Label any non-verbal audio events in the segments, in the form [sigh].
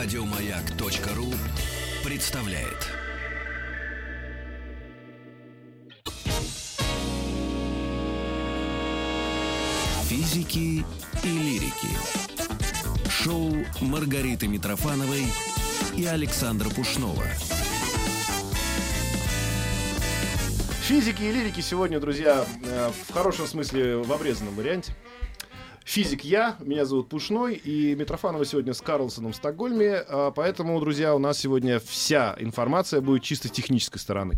Радиомаяк.ру представляет. Физики и лирики. Шоу Маргариты Митрофановой и Александра Пушнова. Физики и лирики сегодня, друзья, э, в хорошем смысле в обрезанном варианте. Физик я, меня зовут Пушной, и Митрофанова сегодня с Карлсоном в Стокгольме, а, поэтому, друзья, у нас сегодня вся информация будет чисто технической стороны.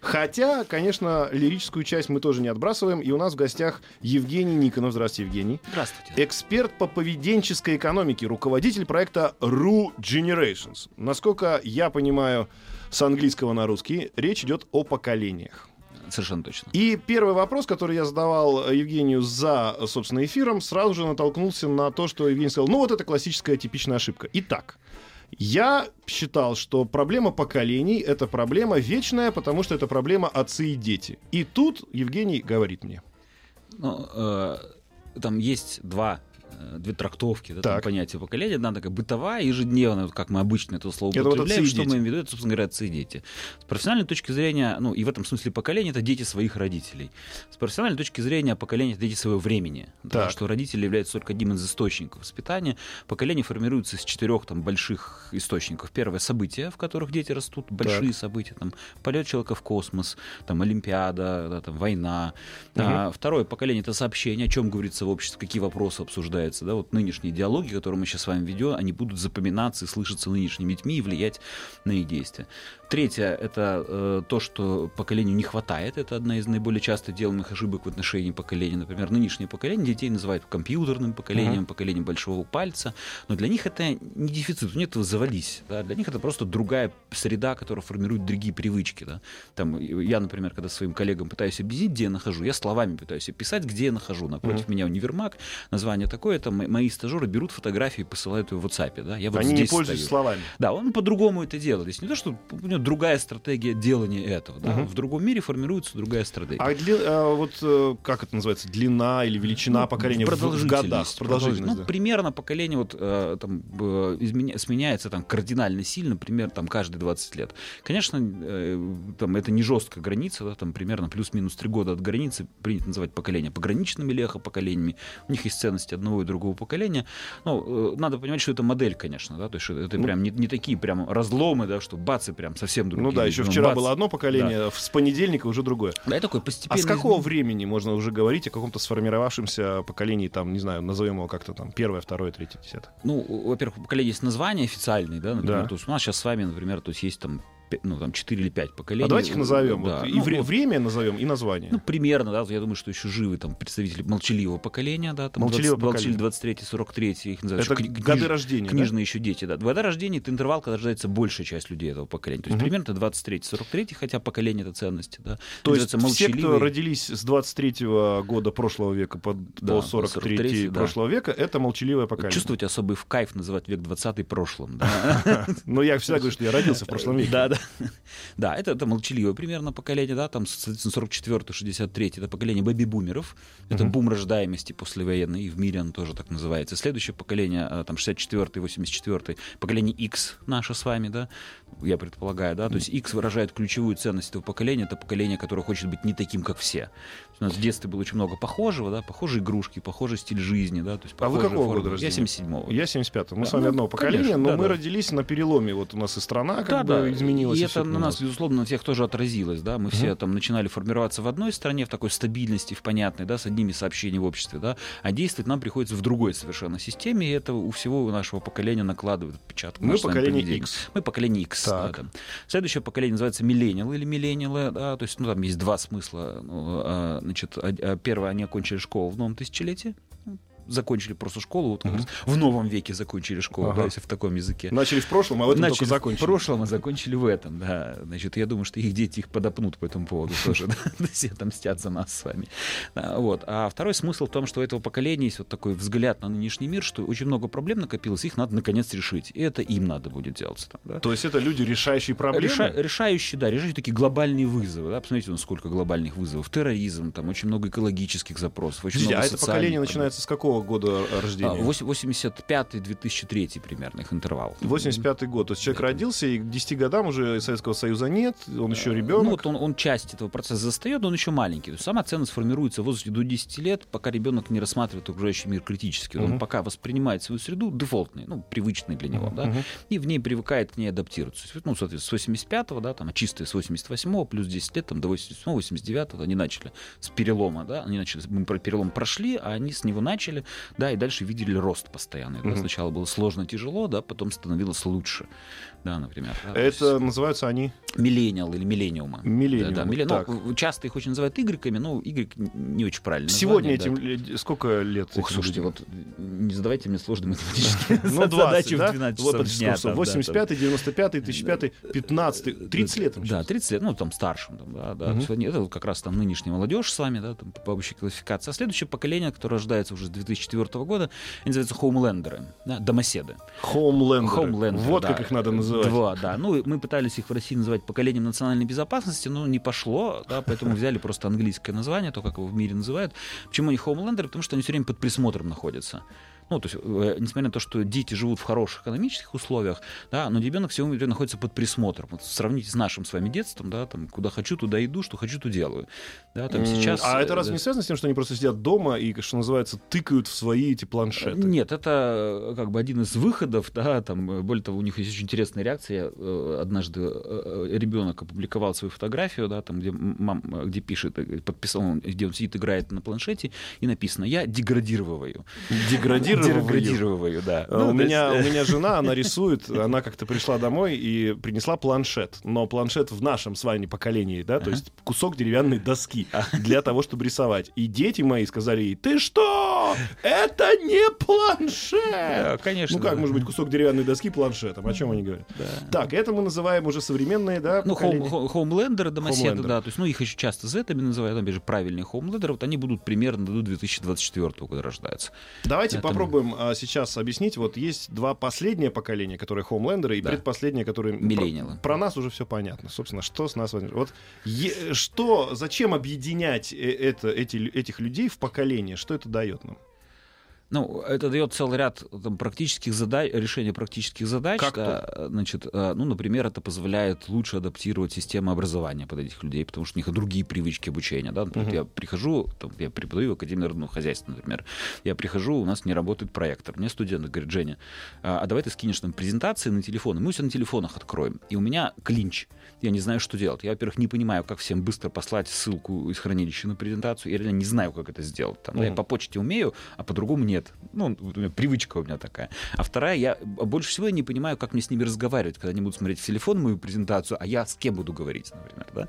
Хотя, конечно, лирическую часть мы тоже не отбрасываем, и у нас в гостях Евгений Никонов. Здравствуйте, Евгений. Здравствуйте. Эксперт по поведенческой экономике, руководитель проекта RU Generations. Насколько я понимаю с английского на русский, речь идет о поколениях. Совершенно точно. И первый вопрос, который я задавал Евгению за, собственно, эфиром, сразу же натолкнулся на то, что Евгений сказал, ну вот это классическая типичная ошибка. Итак, я считал, что проблема поколений — это проблема вечная, потому что это проблема отцы и дети. И тут Евгений говорит мне. Ну, э, там есть два две трактовки да, там, Так. понятия поколения. Одна такая бытовая, ежедневная, вот как мы обычно это слово Это вот употребляем. и что дети. мы имеем в виду? Это, собственно говоря, отцы и дети. С профессиональной точки зрения, ну, и в этом смысле поколение — это дети своих родителей. С профессиональной точки зрения поколение — это дети своего времени. Потому Так. что родители являются только одним из источников воспитания. Поколение формируется из четырех там, больших источников. Первое — события, в которых дети растут, большие события. Там, полет человека в космос, там, Олимпиада, да, там, война. А, второе поколение — это сообщение, о чем говорится в обществе, какие вопросы обсуждаются. Да? Вот нынешние диалоги, которые мы сейчас с вами ведем, они будут запоминаться и слышаться нынешними детьми и влиять на их действия. Третье — это э, то, что поколению не хватает. Это одна из наиболее часто делаемых ошибок в отношении поколения. Например, нынешнее поколение детей называют компьютерным поколением, поколением большого пальца. Но для них это не дефицит, у них этого завались. Да? Для них это просто другая среда, которая формирует другие привычки. Да? Там, я, например, когда своим коллегам пытаюсь объяснить, где я нахожу, я словами пытаюсь описать, где я нахожу. Напротив меня универмаг, название такое, это мо- мои стажеры берут фотографии и посылают ее в WhatsApp. Да? Я вот Они не здесь пользуются стою. словами. Да, он по-другому это делает. То есть не то, что него другая стратегия делания этого. Да? В другом мире формируется другая стратегия. А дли- а вот э, как это называется, длина или величина Ну, поколения в- в, продолжительность, годах? Продолжительность, Ну, да. примерно поколение вот, э, там, э, изменя- сменяется там, кардинально сильно, примерно там, каждые 20 лет. Конечно, там, это не жесткая граница, да, там, примерно плюс-минус 3 года от границы принято называть поколение пограничными лехо-поколениями. У них есть ценности одного и другого поколения. Ну, надо понимать, что это модель, конечно, да, то есть это прям не, не такие прям разломы, да, что бац, и прям совсем другие. Ну да, еще Ну, вчера бац. было одно поколение, с понедельника уже другое. Да, это такое А с какого времени можно уже говорить о каком-то сформировавшемся поколении, там, не знаю, назовем его как-то там, первое, второе, третье, десятое? Ну, во-первых, у поколения есть название официальное, да, например, Да. то есть у нас сейчас с вами, например, то есть есть там, ну, там 4 или 5 поколений. А давайте их назовем. Да. вот, и Ну, вре- вот, время назовем, и название. ну, примерно, да, я думаю, что еще живы там представители молчаливого поколения, да, там Молчаливого 20, поколения. 23 43 их называют. это кни- годы книж- рождения, да? Книжные еще дети, да. Года рождения это интервал, когда рождается большая часть людей этого поколения. То есть Мгм. примерно это 23-43, хотя поколение это ценности, да. То есть все, кто родились с 23 года прошлого века по, Да, по 43 43, да. прошлого века, это молчаливое поколение. Чувствуете особый в кайф называть век 20 прошлым, да. [laughs] Но я всегда говорю, что я родился в прошлом [laughs] веке. Да, да. [laughs] Да, это, это молчаливое примерно поколение, да, там, соответственно, 44-63 это поколение бэби-бумеров, это бум рождаемости послевоенной, и в мире оно тоже так называется. Следующее поколение, а, там, 64-й, 84-й, поколение X наше с вами, да, я предполагаю, да, то есть X выражает ключевую ценность этого поколения, это поколение, которое хочет быть не таким, как все. У нас в детстве было очень много похожего, да, похожие игрушки, похожий стиль жизни, да, то есть А вы какого формы. года рождения? Я 77-го. Я 75-й. Мы Да, с вами ну, одного поколения, конечно, но да, мы да. родились на переломе. Вот у нас и страна как Да, бы да, изменилась. И это на нас, безусловно, на всех тоже отразилось. Да? Мы все там начинали формироваться в одной стране, в такой стабильности, в понятной, да, с одними сообщениями в обществе, да, а действовать нам приходится в другой совершенно системе, и это у всего у нашего поколения накладывает отпечаток. Мы поколение. X. Мы поколение X. да, Так. да. Следующее поколение называется миллениалы или миллениалы, да, то есть ну, там есть два смысла. Ну, а, значит, а- первое, они окончили школу в новом тысячелетии, закончили просто школу, вот, раз в новом веке закончили школу, Ага. да, если в таком языке. Начали в прошлом, а в этом Начали только закончили. в прошлом, а закончили в этом, да. Значит, я думаю, что их дети их подопнут по этому поводу [laughs] тоже, все отомстят за нас с вами. Да, Вот. А второй смысл в том, что у этого поколения есть вот такой взгляд на нынешний мир, что очень много проблем накопилось, их надо наконец решить. И это им надо будет делать. там, да. То есть это люди, решающие проблемы? Реша- решающие, да, решающие такие глобальные вызовы. Да? Посмотрите, ну, сколько глобальных вызовов. Терроризм, там очень много экологических запросов, очень Подождите, много а это поколение проблем. начинается с какого какого года рождения? 85-2003 примерно их интервал. 85 год. То есть человек родился, и к 10 годам уже Советского Союза нет, он еще Ну, ребенок. вот он, он часть этого процесса застает, но он еще маленький. То есть сама ценность формируется в возрасте до 10 лет, пока ребенок не рассматривает окружающий мир критически. Он Мгм. пока воспринимает свою среду дефолтной, ну, привычной для него, да, Мгм. и в ней привыкает к ней адаптироваться. Ну, соответственно, с 85-го, да, там, а чистые с 88-го, плюс 10 лет, там, до 87-го, 89-го, они начали с перелома, да, они начали, мы про перелом прошли, а они с него начали, да, и дальше видели рост постоянный. да. Сначала было сложно, тяжело, да, потом становилось лучше, да, например. да. То Это есть называются они Миллениал или миллениумы. миллениумы. Да, да, милле- Так. ну, часто их очень называют игреками, но Y не очень правильно. Сегодня название, этим да. сколько лет? Ух, этим слушайте, людям? вот не задавайте мне сложные математические Ну, 20, задачи да? в 12 Вот, часов почти дня. сколько? там, да, 85 95 2005 15 30 лет Да, сейчас. 30 лет, ну, там, старшим, там, да, да. Они- Это вот как раз там нынешняя молодежь с вами, да, там, по общей классификации. А следующее поколение, которое рождается уже с 2004 года, они называются хоумлендеры, да, домоседы. Хоумлендеры. Хоумлендеры, Вот да. как их надо называть. Два, да. Ну, мы пытались их в России называть поколением национальной безопасности, но не пошло, да, поэтому взяли просто английское название, то, как его в мире называют. Почему они хоумлендеры? Потому что они все время под присмотром находятся. Ну, то есть, э, несмотря на то, что дети живут в хороших экономических условиях, да, но ребенок все время находится под присмотром. Вот сравните с нашим с вами детством, да, там, куда хочу, туда иду, что хочу, то делаю. Да, там сейчас... А это э, разве да. не связано с тем, что они просто сидят дома и, что называется, тыкают в свои эти планшеты? Нет, это э, как бы один из выходов, да, там, более того, у них есть очень интересная реакция. Однажды ребенок опубликовал свою фотографию, да, там, где, мам, где пишет, подписал, где он сидит, играет на планшете, и написано «Я деградировываю». Деградировываю. Деградировываю, да. А, Ну, у, меня, есть, у меня жена, она [laughs] рисует, она как-то пришла домой и принесла планшет. Но планшет в нашем с вами поколении, да, то есть кусок деревянной доски для того, чтобы рисовать. И дети мои сказали ей, ты что? Это не планшет! э, Конечно. Ну как может быть кусок деревянной доски планшетом? О чем они говорят? Так, это мы называем уже современные, да, Ну, хоумлендеры, домоседы, да, то есть, ну, их еще часто зетами называют, опять же, правильные хоумлендеры, вот они будут примерно до 2024 года рождаются. Давайте Это- попробуем а, сейчас объяснить. Вот есть два последние поколения, которые хоумлендеры, и Да. предпоследние, которые... про- Миллениалы. Про, нас уже все понятно. Собственно, что с нас... Вот е- что, зачем объединять э, это, эти, этих людей в поколение? Что это дает нам? Ну, это дает целый ряд там, практических задач, решения практических задач. Как да, значит, э, ну, например, это позволяет лучше адаптировать систему образования под этих людей, потому что у них и другие привычки обучения. Да? Например, Мгм. Я прихожу, там, я преподаю в Академии народного хозяйства, например. Я прихожу, у нас не работает проектор. Мне студент говорит, Женя, а а давай ты скинешь нам презентации на телефон, и мы все на телефонах откроем. И у меня клинч. Я не знаю, что делать. Я, во-первых, не понимаю, как всем быстро послать ссылку из хранилища на презентацию. Я реально не знаю, как это сделать. Там, да, я по почте умею, а по-другому нет. Ну, привычка у меня такая. А вторая, я больше всего я не понимаю, как мне с ними разговаривать, когда они будут смотреть в телефон мою презентацию, а я с кем буду говорить, например, да?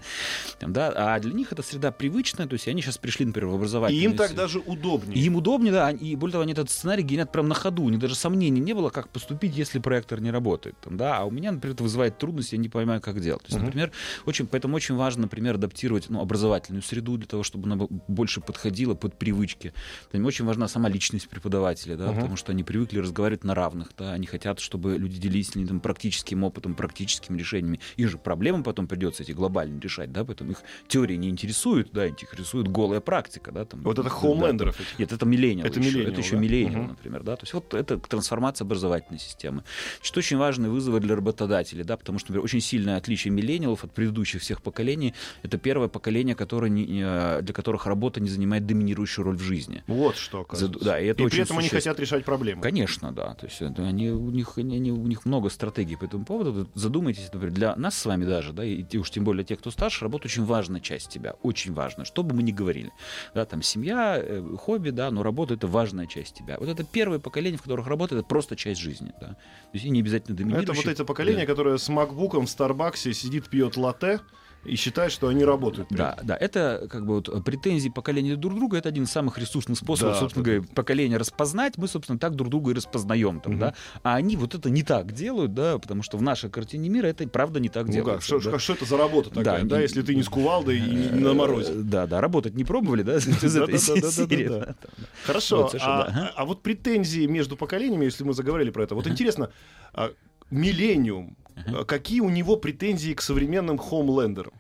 Там, да? А для них эта среда привычная, то есть они сейчас пришли, например, в И образовательную... им так даже удобнее. и им удобнее, да, и более того, они этот сценарий генерят прям на ходу, у них даже сомнений не было, как поступить, если проектор не работает, там, да, а у меня, например, это вызывает трудности, я не понимаю, как делать. То есть, Мгм. например, очень, поэтому очень важно, например, адаптировать ну, образовательную среду для того, чтобы она бо- больше подходила под привычки. Там очень важна сама личность преподавателя, да, Мгм. потому что они привыкли разговаривать на равных, да, они хотят, чтобы люди делились с ними там, практическим опытом, практическими решениями. Их же проблемы потом придется эти глобальные решать, да, поэтому их теория не интересует, да, их интересует голая практика, да, там. Вот это да, хоумлендеров этих. нет, это миллениал. Это миллениал, Это еще да. миллениал, Мгм. например. Да? То есть вот это трансформация образовательной системы. Что очень важные вызовы для работодателей, да, потому что, например, очень сильное отличие миллениалов от предыдущих всех поколений. Это первое поколение, которое не- не- для которых работа не занимает доминирующую роль в жизни. Вот что, За- оказывается. да, и это и очень при этом они хотят решать проблемы. Конечно, да. То есть это они, у, них, они, у них много стратегий по этому поводу. Задумайтесь, например, для нас с вами даже, да, и уж тем более тех, кто старше, работа очень важная часть тебя, очень важная, что бы мы ни говорили. Да, там семья, э, хобби, да, но работа это важная часть тебя. Вот это первое поколение, в которых работа это просто часть жизни, да. То есть и не обязательно Это доминирующее. вот это поколение, которое с макбуком в Старбаксе сидит, пьет латте и считает, что они работают. Да, да, это как бы вот претензии поколения друг друга, это один из самых ресурсных способов, Да, собственно говоря, поколение распознать, мы, собственно, так друг друга и распознаем там, Мгм. да, а они вот это не так делают, да, потому что в нашей картине мира это правда не так Ну как, что, да. что- это за работа такая, да, Да, если ты не с кувалдой и не на морозе? Э, Да, да, работать не пробовали, да, [laughs] из этой серии. Хорошо, а, а вот претензии между поколениями, если мы заговорили про это, вот интересно, а, Миллениум, а, какие у него претензии к современным хоумлендерам?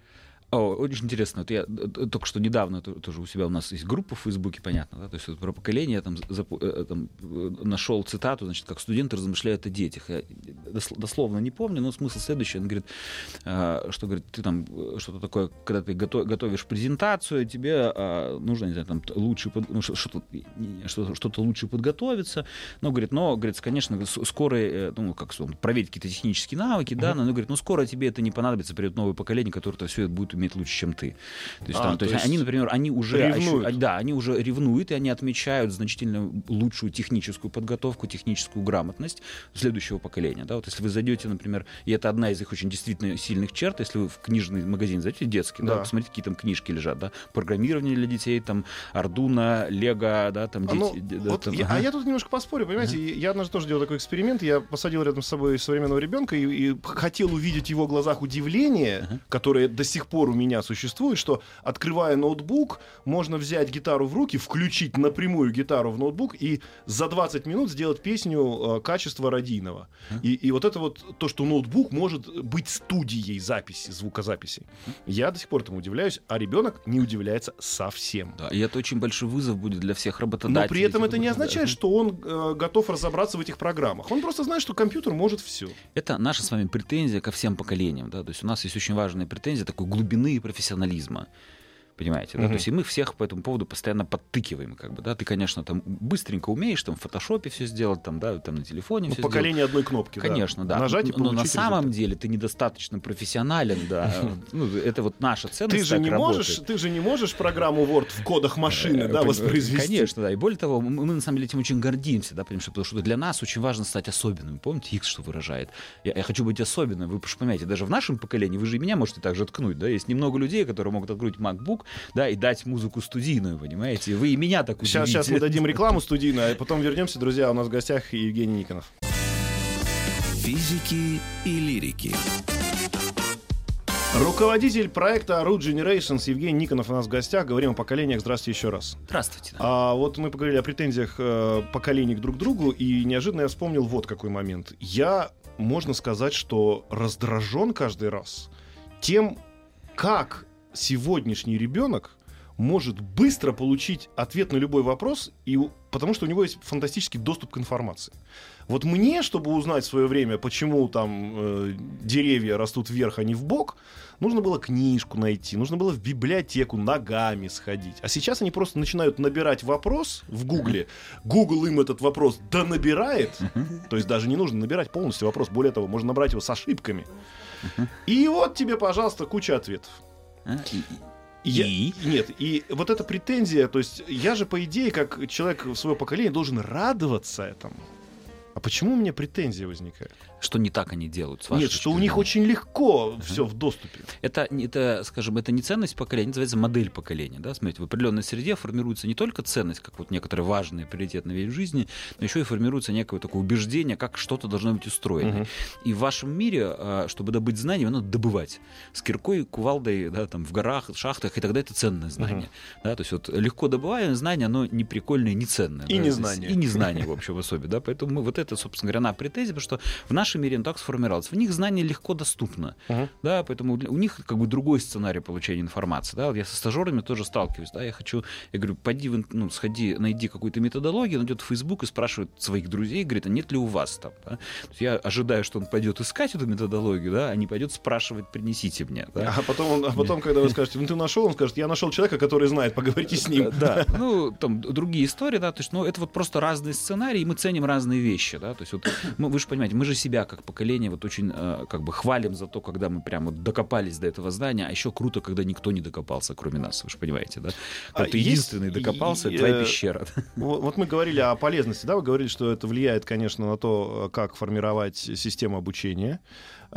О, очень интересно. Вот я э, только что недавно тоже у себя у нас есть группа в Фейсбуке, понятно, да, то есть вот про поколение я там, э, там нашел цитату, значит, как студенты размышляют о детях. Я дословно не помню, но смысл следующий. Он говорит, что говорит, ты там что-то такое, когда ты готовишь презентацию, тебе нужно, не знаю, там лучше ну, что-то, что-то лучше подготовиться. Но говорит, но говорит, конечно, скоро, ну как проверить какие-то технические навыки, да, но говорит, ну скоро тебе это не понадобится, придет новое поколение, которое все это будет уметь лучше, чем ты. То есть, а, там, то, есть, они, например, они уже ревнуют. Ощу, да, они уже ревнуют, и они отмечают значительно лучшую техническую подготовку, техническую грамотность следующего поколения. Да? Вот если вы зайдете, например, и это одна из их очень действительно сильных черт, если вы в книжный магазин зайдете, детский, да. Да, посмотрите, какие там книжки лежат, да, программирование для детей, там, Ардуна, Лего, да, там, а, ну, дети, да, вот там, я, ага. А я тут немножко поспорю, понимаете, ага. я однажды тоже делал такой эксперимент, я посадил рядом с собой современного ребенка и, и хотел увидеть в его глазах удивление, ага. которое до сих пор у меня существует, что открывая ноутбук, можно взять гитару в руки, включить напрямую гитару в ноутбук и за 20 минут сделать песню э, качества радийного. И, и вот это вот то, что ноутбук может быть студией записи, звукозаписи. Я до сих пор этому удивляюсь, а ребенок не удивляется совсем. Да, и это очень большой вызов будет для всех работодателей. Но при этом это не означает, что он э, готов разобраться в этих программах. Он просто знает, что компьютер может все. Это наша с вами претензия ко всем поколениям. Да? То есть у нас есть очень важная претензия такой глубины и профессионализма. Понимаете, да? То есть и мы всех по этому поводу постоянно подтыкиваем, как бы, да. Ты, конечно, там быстренько умеешь там в фотошопе все сделать, там, да, там на телефоне. Ну, поколение сделать. одной кнопки. Конечно, да. да. Нажать и Но на самом деле ты недостаточно профессионален, да. [laughs] Ну, это вот наша ценность. Ты же не можешь, ты же не можешь программу Word в кодах машины, э, да, воспроизвести. Конечно, да. И более того, мы на самом деле этим очень гордимся, да, потому что, потому что для нас очень важно стать особенным. Помните, X что выражает? Я, я хочу быть особенным. Вы понимаете, даже в нашем поколении вы же и меня можете также ткнуть, да. Есть немного людей, которые могут открыть MacBook, да, и дать музыку студийную, понимаете? Вы и меня так удивите. Сейчас, сейчас мы дадим рекламу студийную, а потом вернемся, друзья. У нас в гостях Евгений Никонов. Физики и лирики. Руководитель проекта Root Generations Евгений Никонов у нас в гостях. Говорим о поколениях. Здравствуйте еще раз. Здравствуйте. А вот мы поговорили о претензиях э, поколений друг к другу, и неожиданно я вспомнил вот какой момент. Я, можно сказать, что раздражен каждый раз тем, как сегодняшний ребенок может быстро получить ответ на любой вопрос, и, потому что у него есть фантастический доступ к информации. Вот мне, чтобы узнать в свое время, почему там э, деревья растут вверх, а не в бок, нужно было книжку найти, нужно было в библиотеку ногами сходить. А сейчас они просто начинают набирать вопрос в Гугле. Google им этот вопрос да набирает, то есть даже не нужно набирать полностью вопрос, более того, можно набрать его с ошибками. И вот тебе, пожалуйста, куча ответов. А, я, и? Нет, и вот эта претензия, то есть я же, по идее, как человек своего поколения, должен радоваться этому. А почему у меня претензия возникает? Что не так они делают? С Нет, что у них очень легко uh-huh. все в доступе. Это, это, скажем, это не ценность поколения, называется модель поколения. Да? Смотрите, в определенной среде формируется не только ценность, как вот некоторые важные приоритетные вещи в жизни, но еще и формируется некое такое убеждение, как что-то должно быть устроено. Uh-huh. И в вашем мире, а, чтобы добыть знания, надо добывать. С киркой, кувалдой, да, там, в горах, шахтах, и тогда это ценное знание. Uh-huh. Да? То есть вот легко добываемое знание, оно не прикольное, не ценное. И да? не знание. И не знание, в общем, в особе. Да? Поэтому мы, вот это, собственно говоря, на претензия, потому что в нашем мире оно так сформировалось. В них знание легко доступно. Uh-huh. Да, поэтому у них как бы другой сценарий получения информации. Да? Вот я со стажерами тоже сталкиваюсь. Да? Я хочу, я говорю, пойди, ну, сходи, найди какую-то методологию, он идет в Facebook и спрашивает своих друзей, говорит, а нет ли у вас там? Да? я ожидаю, что он пойдет искать эту методологию, да, а не пойдет спрашивать, принесите мне. Да? А потом, он, а потом когда вы скажете, ну ты нашел, он скажет, я нашел человека, который знает, поговорите с ним. Да, [laughs] ну там другие истории, да, то есть, ну это вот просто разные сценарии, и мы ценим разные вещи, да, то есть вот мы, вы же понимаете, мы же себя как поколение вот очень э, как бы хвалим за то, когда мы прямо докопались до этого здания, а еще круто, когда никто не докопался, кроме нас, вы же понимаете, да? А ты единственный докопался, и, твоя э, пещера. Вот, вот мы говорили о полезности, да, вы говорили, что это влияет, конечно, на то, как формировать систему обучения.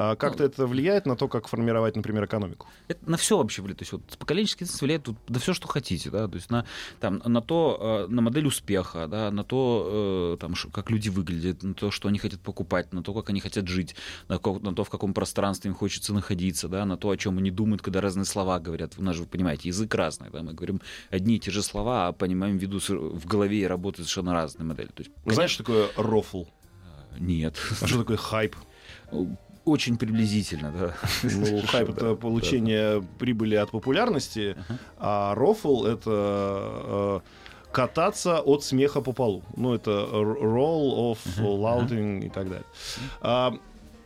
А как-то ну, это влияет на то, как формировать, например, экономику? Это на все вообще влияет. То есть вот поколенческий ценз влияет тут, на все, что хотите, да, то есть на, там, на то, э, на модель успеха, да, на то, э, там, как люди выглядят, на то, что они хотят покупать, на то, как они хотят жить, на, на то, в каком пространстве им хочется находиться, да, на то, о чем они думают, когда разные слова говорят. У нас же, вы понимаете, язык разный, да, мы говорим одни и те же слова, а понимаем в виду в голове и работает совершенно разные модели. То есть, конечно... Знаешь, что такое рофл? Нет. А что такое хайп? Очень приблизительно, да. [laughs] Ну, хайп — это получение прибыли от популярности, а рофл — это э, кататься от смеха по полу. Ну, это roll of louding и так далее. А,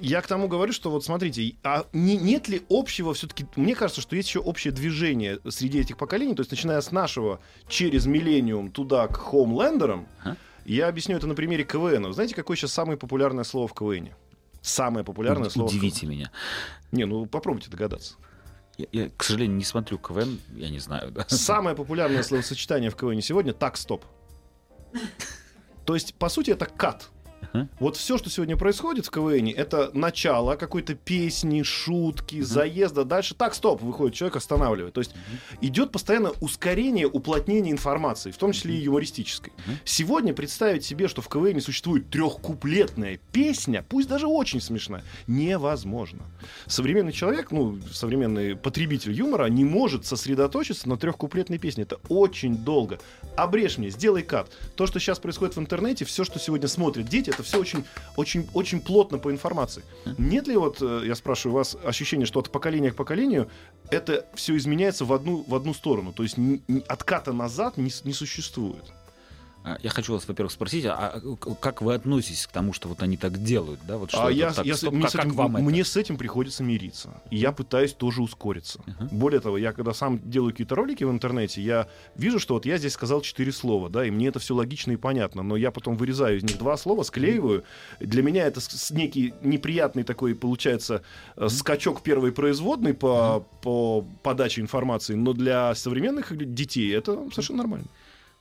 я к тому говорю, что вот смотрите, а не, нет ли общего все-таки, мне кажется, что есть еще общее движение среди этих поколений, то есть начиная с нашего через миллениум туда к хоумлендерам, Ага. я объясню это на примере КВН. Знаете, какое сейчас самое популярное слово в КВН? Самое популярное слово. в КВН. Удивите меня. Не, ну попробуйте догадаться. Я, я, к сожалению, не смотрю КВН, я не знаю. Да. Самое популярное словосочетание в КВН сегодня так стоп. [laughs] То есть, по сути, это кат. Ага. Вот все, что сегодня происходит в КВН, это начало какой-то песни, шутки, заезда. Дальше так, стоп, выходит человек, останавливает. То есть идет постоянно ускорение, уплотнение информации, в том числе и юмористической. Сегодня представить себе, что в КВН существует трехкуплетная песня, пусть даже очень смешная, невозможно. Современный человек, ну, современный потребитель юмора не может сосредоточиться на трехкуплетной песне. Это очень долго. Обрежь мне, сделай кат. То, что сейчас происходит в интернете, все, что сегодня смотрят дети, это все очень, очень, очень плотно по информации. Нет ли вот, э, я спрашиваю вас, ощущение, что от поколения к поколению это все изменяется в одну, в одну сторону? То есть отката назад не, не существует. А, Я хочу вас, во-первых, спросить, а к- как вы относитесь к тому, что вот они так делают, да? Вот что А это я, так, я стоп, мне, как, с этим, как вам это? мне с этим приходится мириться. И я пытаюсь тоже ускориться. Более того, я когда сам делаю какие-то ролики в интернете, я вижу, что вот я здесь сказал четыре слова, да, и мне это все логично и понятно, но я потом вырезаю из них два слова, склеиваю. Для меня это некий неприятный такой, получается, э, скачок первой производной по, по подаче информации, но для современных детей это совершенно нормально.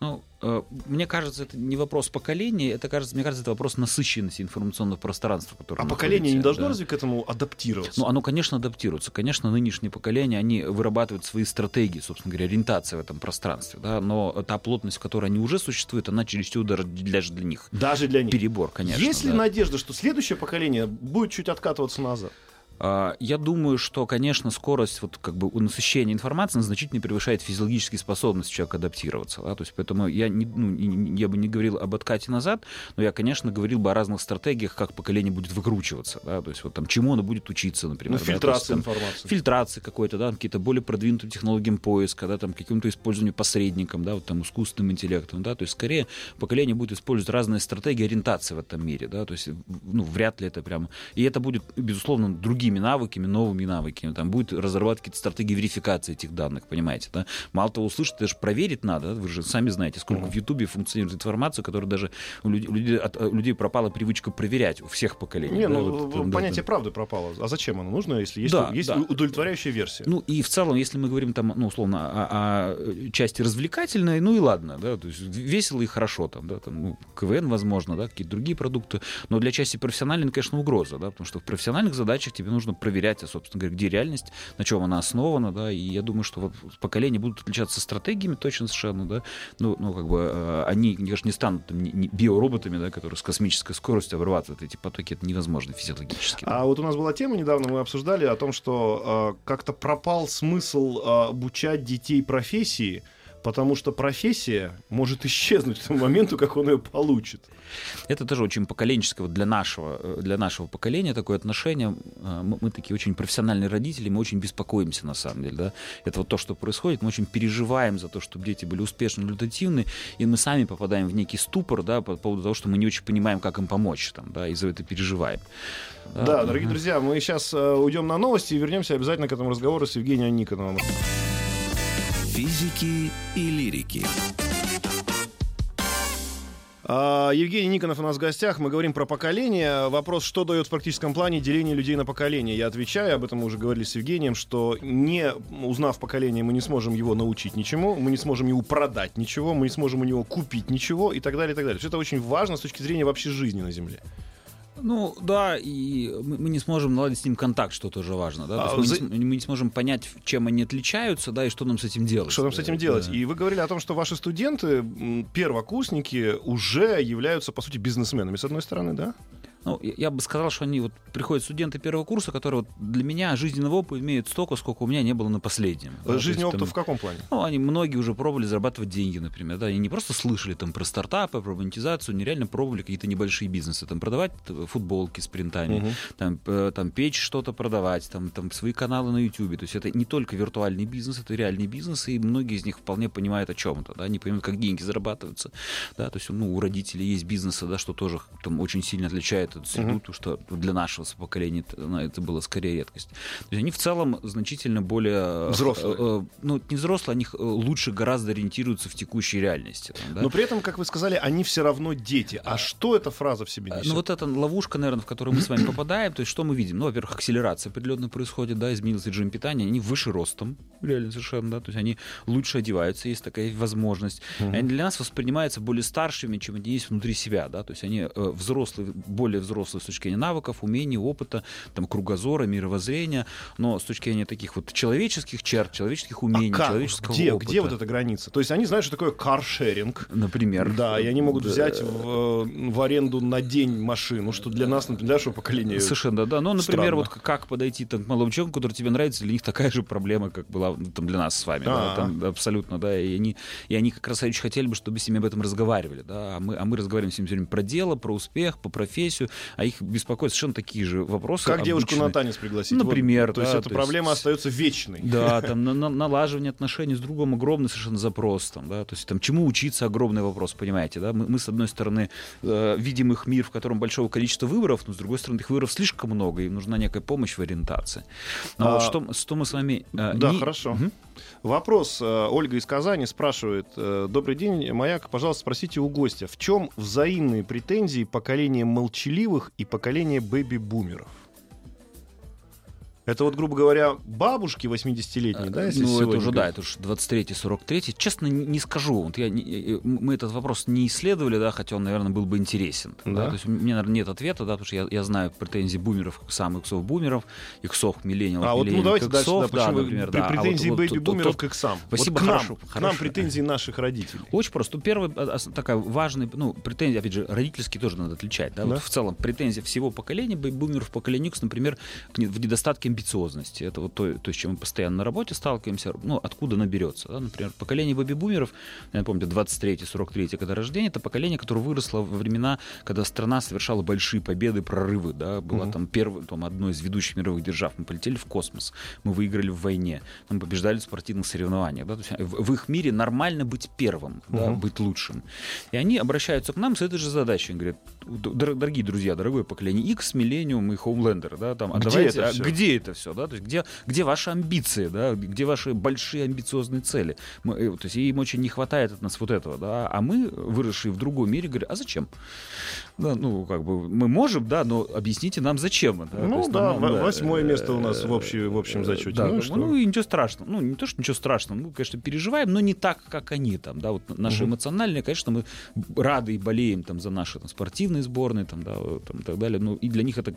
Ну, э, мне кажется, это не вопрос поколения, это кажется, мне кажется, это вопрос насыщенности информационного пространства, которое А поколение не должно да. разве к этому адаптироваться? Ну, оно, конечно, адаптируется. Конечно, нынешнее поколение, они вырабатывают свои стратегии, собственно говоря, ориентации в этом пространстве. Да? Но та плотность, в которой они уже существуют, она чересчур даже для, для них. Даже для них. Перебор, конечно. Есть ли да. надежда, что следующее поколение будет чуть откатываться назад? А, Я думаю, что, конечно, скорость вот как бы насыщения информации значительно превышает физиологические способности человека адаптироваться. да. То есть поэтому я, не, ну, я бы не говорил об откате назад, но я, конечно, говорил бы о разных стратегиях, как поколение будет выкручиваться. Да? То есть вот там чему оно будет учиться, например. Ну, да, фильтрация там, информации. фильтрации какой-то, да, какие-то более продвинутым технологиям поиска, да, там, каким-то использованию посредником, да, вот там, искусственным интеллектом, да, то есть, скорее, поколение будет использовать разные стратегии ориентации в этом мире, да, то есть, ну, вряд ли это прям... И это будет, безусловно, другими навыками, новыми навыками, там, будет разрабатывать какие-то стратегии верификации этих данных, понимаете, да. Мало того, услышать, это же проверить надо, да, вы же сами знаете, сколько в Ютубе функционирует информация, которая даже у людей, у людей, от- у людей пропала привычка проверять у всех поколений. Не, да, ну вот, да, понятие там. правды пропало. А зачем оно нужно, если есть, Да, есть да. удовлетворяющая версия? Ну и в целом, если мы говорим там, ну, условно, о, о части развлекательной, ну и ладно, да, то есть весело и хорошо там, да, там, ну, КВН, возможно, да, какие-то другие продукты, но для части профессиональной, конечно, угроза, да, потому что в профессиональных задачах тебе нужно проверять, а, собственно говоря, где реальность, на чем она основана, да, и я думаю, что вот поколения будут отличаться стратегиями точно совершенно, да, ну, ну как бы э, они, конечно, не станут там, не биороботами, да, которые с космической скоростью обрабатывают эти потоки, это невозможно физиологически. да. А вот у нас была тема недавно, мы обсуждали о том, что э, как-то пропал смысл э, обучать детей профессии, потому что профессия может исчезнуть к тому моменту, как он ее получит. Это тоже очень поколенческое вот для нашего, э, для нашего поколения такое отношение. Э, Мы, мы такие очень профессиональные родители, мы очень беспокоимся на самом деле. Да? Это вот то, что происходит. Мы очень переживаем за то, чтобы дети были успешны, результативны, и мы сами попадаем в некий ступор да, по поводу того, что мы не очень понимаем, как им помочь, там, да, и за это переживаем. Да, дорогие друзья, мы сейчас уйдем на новости и вернемся обязательно к этому разговору с Евгением Никоновым. Физики и лирики. А, Евгений Никонов у нас в гостях. Мы говорим про поколение. Вопрос, что дает в практическом плане деление людей на поколение. Я отвечаю, об этом мы уже говорили с Евгением, что не узнав поколение, мы не сможем его научить ничему, мы не сможем его продать ничего, мы не сможем у него купить ничего и так далее, и так далее. Все это очень важно с точки зрения вообще жизни на Земле. Ну да, и мы, мы не сможем наладить с ним контакт, что тоже важно. Да? А, есть за- мы, не, мы не сможем понять, чем они отличаются, да, и что нам с этим делать. Что нам с этим делать? да. И вы говорили о том, что ваши студенты, первокурсники, уже являются, по сути, бизнесменами, с одной стороны, да? Ну, я, бы сказал, что они вот приходят студенты первого курса, которые вот для меня жизненного опыта имеют столько, сколько у меня не было на последнем. Да, Жизненный опыт в каком плане? Ну, они многие уже пробовали зарабатывать деньги, например. Да, они не просто слышали там про стартапы, про монетизацию, они реально пробовали какие-то небольшие бизнесы, там продавать футболки с принтами, угу. там, там печь что-то продавать, там, там свои каналы на YouTube. То есть это не только виртуальный бизнес, это реальный бизнес, и многие из них вполне понимают о чем-то, да, они понимают, как деньги зарабатываются, да, то есть ну, у родителей есть бизнесы, да, что тоже там очень сильно отличает эту среду, uh-huh. то, что для нашего поколения это, ну, это было скорее редкость. То есть они в целом значительно более... Э, взрослые. Э, ну, не взрослые, они э, лучше гораздо ориентируются в текущей реальности. Там, да? Но при этом, как вы сказали, они все равно дети. А, что эта фраза в себе несет? Ну, вот эта ловушка, наверное, в которую мы с вами [clears throat] попадаем, то есть что мы видим? Ну, во-первых, акселерация определенно происходит, да, изменился режим питания, они выше ростом, реально совершенно, да, то есть они лучше одеваются, есть такая возможность. Uh-huh. Они для нас воспринимаются более старшими, чем они есть внутри себя, да, то есть они э, взрослые, более взрослые с точки зрения навыков, умений, опыта, там, кругозора, мировоззрения, но с точки зрения таких вот человеческих черт, человеческих умений, а как? человеческого где, опыта. Где вот эта граница? То есть они знают, что такое каршеринг. Например. Да, и они могут взять в, в аренду на день машину, что для нас, например, для нашего поколения Совершенно, да. Ну, например, странно. вот как подойти там, к молодому человеку, который тебе нравится, для них такая же проблема, как была там, для нас с вами. Да, там, абсолютно, да. И они, и они как раз очень хотели бы, чтобы с ними об этом разговаривали. Да? А, мы, а мы разговариваем с ними все время про дело, про успех, по профессию, а их беспокоят совершенно такие же вопросы. Как обычные. девушку на танец пригласить? Например. Вот, то есть эта то проблема есть, остается вечной. Да, [laughs] там на, на, налаживание отношений с другом огромный совершенно запрос. Там, да? То есть там чему учиться огромный вопрос, понимаете? Да? Мы, мы с одной стороны э, видим их мир, в котором большого количества выборов, но с другой стороны их выборов слишком много, им нужна некая помощь в ориентации. Но а, вот что, что мы с вами... Э, да, не... хорошо. Угу. Вопрос. Э, Ольга из Казани спрашивает. Э, Добрый день, Маяк. Пожалуйста, спросите у гостя, в чем взаимные претензии поколения молчаливых и поколения бэби-бумеров? Это вот, грубо говоря, бабушки 80-летние, да, если Ну, это уже, да, это уже 23-43. Честно, не, скажу. Вот я, не, мы этот вопрос не исследовали, да, хотя он, наверное, был бы интересен. Да? Да? То есть у меня, наверное, нет ответа, да, потому что я, я знаю претензии бумеров к самым иксов бумеров, иксов миллениалов, А вот, ну, давайте дальше, да, да, например, да. Претензии а вот, бэби-бумеров к иксам. Спасибо, [laughs] вот к хорошо, нам, к нам претензии [laughs] наших родителей. Очень просто. Первая а, а, такая важная, ну, претензия, опять же, родительские тоже надо отличать, да, да? Вот в целом претензия всего поколения, бэби-бумеров поколения X, например, в недостатке амбициозности. Это вот то, то, с чем мы постоянно на работе сталкиваемся, ну, откуда она берется. Да? Например, поколение бэби-бумеров, я помню, 23-43 когда рождение, это поколение, которое выросло во времена, когда страна совершала большие победы, прорывы, да, была угу. там первой, там, одной из ведущих мировых держав, мы полетели в космос, мы выиграли в войне, мы побеждали в спортивных соревнованиях, да, то есть в, в их мире нормально быть первым, угу. да, быть лучшим. И они обращаются к нам с этой же задачей, говорят, дорогие друзья, дорогое поколение X, Millennium и Homelander, да, там, а где давайте, это а, где это все, да, то есть где, где ваши амбиции, да, где ваши большие амбициозные цели. Мы, э, то есть им очень не хватает от нас вот этого, да, а мы, выросшие в другом мире, говорим, а зачем? Да, ну, как бы, мы можем, да, но объясните нам, зачем. Да? Ну, да, нам, да, восьмое место у нас в, общей, в общем зачете. Да, ну, ну, ну, и ничего страшного. Ну, не то, что ничего страшного. Мы, конечно, переживаем, но не так, как они там, да, вот наши угу. эмоциональные, конечно, мы рады и болеем там за наши там, спортивные сборные, там, да, там, и так далее. Ну, и для них это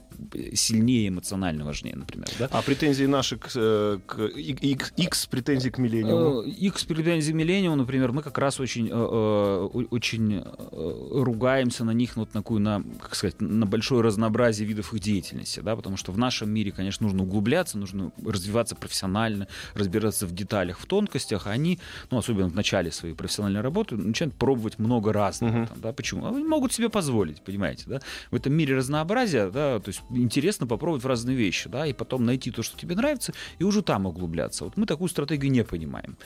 сильнее эмоционально важнее, например. Да? А претензии наши к, э, к X, X претензий к миллениуму? X претензий к миллениуму, например, мы как раз очень, э, очень ругаемся на них, ну, вот на такую на, как сказать, на большое разнообразие видов их деятельности, да, потому что в нашем мире, конечно, нужно углубляться, нужно развиваться профессионально, разбираться в деталях, в тонкостях, а они, ну, особенно в начале своей профессиональной работы, начинают пробовать много разного, uh-huh. там, да, почему? Они могут себе позволить, понимаете, да, в этом мире разнообразия, да, то есть интересно попробовать в разные вещи, да, и потом найти то, что тебе нравится, и уже там углубляться. Вот мы такую стратегию не понимаем.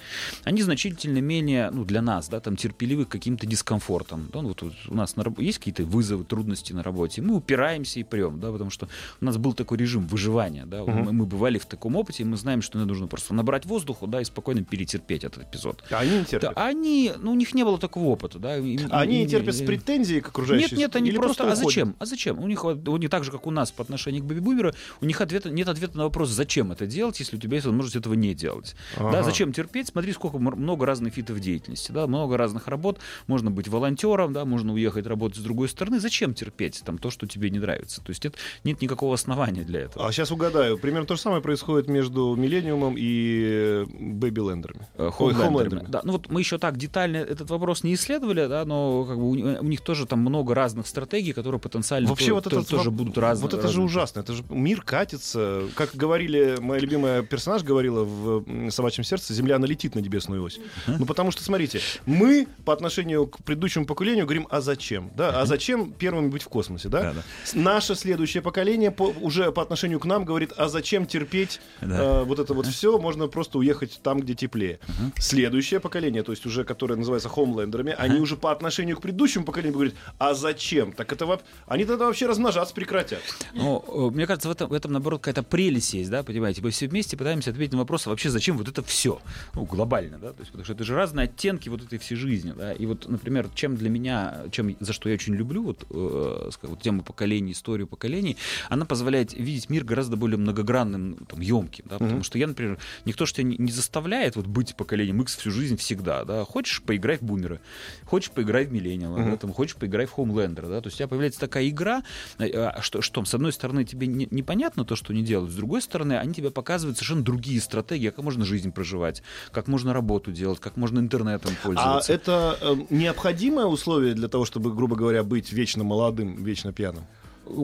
Они значительно менее, ну, для нас, да, там, терпеливы к каким-то дискомфортам, да, ну, вот у нас на есть какие-то вызовы, вызовы, трудности на работе. Мы упираемся и прем, да, потому что у нас был такой режим выживания, да, угу. мы, мы бывали в таком опыте, и мы знаем, что нужно просто набрать воздуху, да, и спокойно перетерпеть этот эпизод. А они не терпят? Да, они, ну, у них не было такого опыта, да. Им, а они не терпят с претензией к окружающим? Нет, нет, они Или просто, просто а зачем? А зачем? У них, у них так же, как у нас по отношению к бэби-бумеру, у них ответа, нет ответа на вопрос, зачем это делать, если у тебя есть возможность этого не делать. Ага. Да, зачем терпеть? Смотри, сколько много разных видов деятельности, да, много разных работ. Можно быть волонтером, да, можно уехать работать с другой стороны. Зачем терпеть там то, что тебе не нравится? То есть это, нет никакого основания для этого. А сейчас угадаю. Примерно то же самое происходит между Миллениумом и Бэби-лендерами. Э, Ой, Хоумлендерами. Хоумлендерами. Да, ну вот мы еще так детально этот вопрос не исследовали, да, но как бы у, у них тоже там много разных стратегий, которые потенциально Вообще то- вот то- это тоже будут разные. Вот это же ужасно. Это же мир катится. Как говорили, моя любимая персонаж говорила в «Собачьем сердце», земля налетит на небесную ось. Ну, потому что, смотрите, мы по отношению к предыдущему поколению говорим, а зачем? Да? А зачем первым быть в космосе? Да? Да, да. Наше следующее поколение по- уже по отношению к нам говорит, а зачем терпеть Да. э, вот это вот все? Можно просто уехать там, где теплее. Следующее поколение, то есть уже которое называется хомлендерами, они уже по отношению к предыдущему поколению говорят, а зачем? Так это воп- они тогда вообще размножаться прекратят. Ну, э, мне кажется, в этом, в этом, наоборот, какая-то прелесть есть, да, понимаете? Мы все вместе пытаемся ответить на вопрос, а вообще зачем вот это все? Ну, глобально, да, то есть, потому что это же разные оттенки вот этой всей жизни, да, и вот, например, чем для меня, чем, за что я очень люблю вот, э, скажем, вот тему поколений, историю поколений, она позволяет видеть мир гораздо более многогранным, там, емким, да, потому что я, например, никто же тебя не, не заставляет вот быть поколением X всю жизнь всегда, да, хочешь, поиграй в бумеры, хочешь, поиграй в миллениала, да, там, хочешь, поиграй в Homelander, да, то есть у тебя появляется такая игра, э, а что, что с одной стороны тебе не- непонятно то, что они делают, с другой стороны они тебе показывают совершенно другие стратегии, как можно жизнь проживать, как можно работу делать, как можно интернетом А пользоваться. это э, необходимое условие для того, чтобы, грубо говоря, быть вечно молодым, вечно пьяным?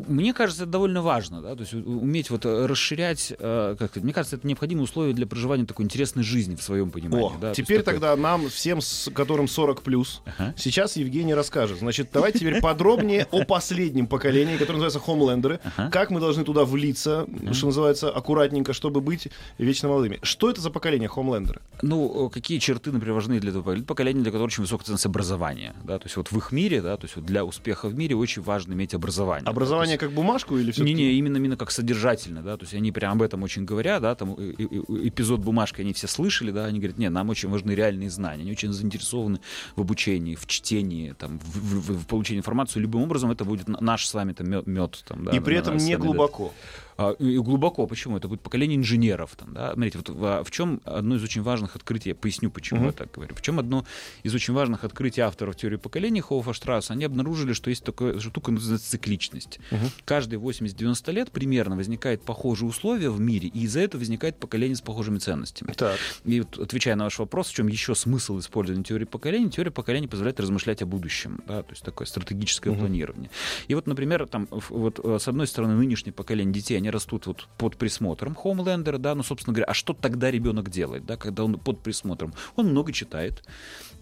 Мне кажется, это довольно важно, да, то есть уметь вот э, расширять, э, как мне кажется, это необходимое условие для проживания такой интересной жизни в своем понимании. О, да, то теперь такое- тогда нам, всем, с которым 40 плюс, Ага. сейчас Евгений расскажет. Значит, давайте теперь подробнее о последнем поколении, которое называется Хомлендеры. Ага. Как мы должны туда влиться, что называется, аккуратненько, чтобы быть вечно молодыми. Что это за поколение Хомлендеры? Ну, э, какие черты, например, важны для этого поколения? Поколение, для которого очень высокая ценность образования. Да? То есть вот в их мире, да, то есть вот для успеха в мире очень важно иметь образование. Образование как бумажку или все Не, не, именно, именно как содержательно, да, то есть они прям об этом очень говорят, да, там эпизод бумажки они все слышали, да, они говорят, нет, нам очень важны реальные знания, они очень заинтересованы в обучении, в чтении, там, в, в- в получении информации, любым образом это будет наш с вами там мед, там, да, И при этом не вами, да. А, И глубоко. Почему? Это будет поколение инженеров. Там, да? Смотрите, вот в, в чем одно из очень важных открытий, я поясню, почему Мгм. я так говорю. В чем одно из очень важных открытий авторов теории поколений Хоуфа Штрауса, они обнаружили, что есть такая штука, называется цикличность. Мгм. Каждые 80-90 лет примерно возникают похожие условия в мире, и из-за этого возникает поколение с похожими ценностями. Так. И вот, отвечая на ваш вопрос, в чем еще смысл использования теории поколений, теория поколений позволяет размышлять о будущем, да, то есть такое стратегическое Мгм. планирование. И вот, например, там, вот, э, с одной стороны, нынешнее поколение детей, они растут вот под присмотром Хоумлендера, да, ну, собственно говоря, а что тогда ребенок делает, да, когда он под присмотром? Он много читает,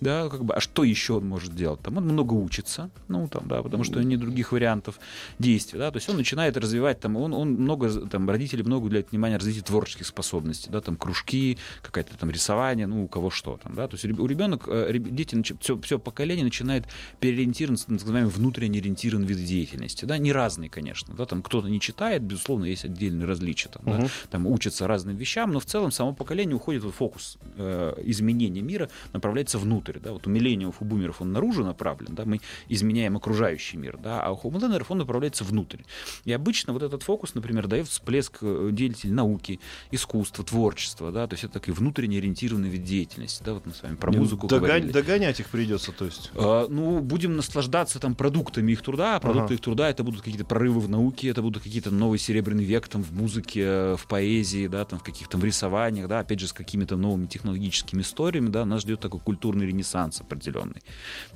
да, как бы, а что еще он может делать? Там он много учится, ну, там, да, потому что нет других вариантов действий, да, то есть он начинает развивать, там, он, он много, там, родители много уделяют внимания развитию творческих способностей, да, там, кружки, какое-то там рисование, ну, у кого что там, да, то есть у ребенок, э, дети, все, все поколение начинает переориентироваться так называемый внутренне ориентированный вид деятельности, да, не разный, конечно, да, там, кто-то не читает, безусловно, есть отдельные различия, там, да, Мгм. там учатся разным вещам, но в целом само поколение уходит, вот фокус э, изменения мира направляется внутрь, да, вот у миллениумов, у бумеров он наружу направлен, да, мы изменяем окружающий мир, да, а у хоумленеров он направляется внутрь. И обычно вот этот фокус, например, дает всплеск э, деятелей науки, искусства, творчества, да, то есть это такой внутренне ориентированный вид деятельности, да, вот мы с вами про музыку Догон- говорили. Догонять их придется, то есть. А, Ну, будем наслаждаться там продуктами их труда. А продукты Ага. их труда это будут какие-то прорывы в науке, это будут какие-то новый серебряный век там в музыке, в поэзии, да, там в каких-то рисованиях, да, опять же с какими-то новыми технологическими историями, да, нас ждет такой культурный ренессанс определенный.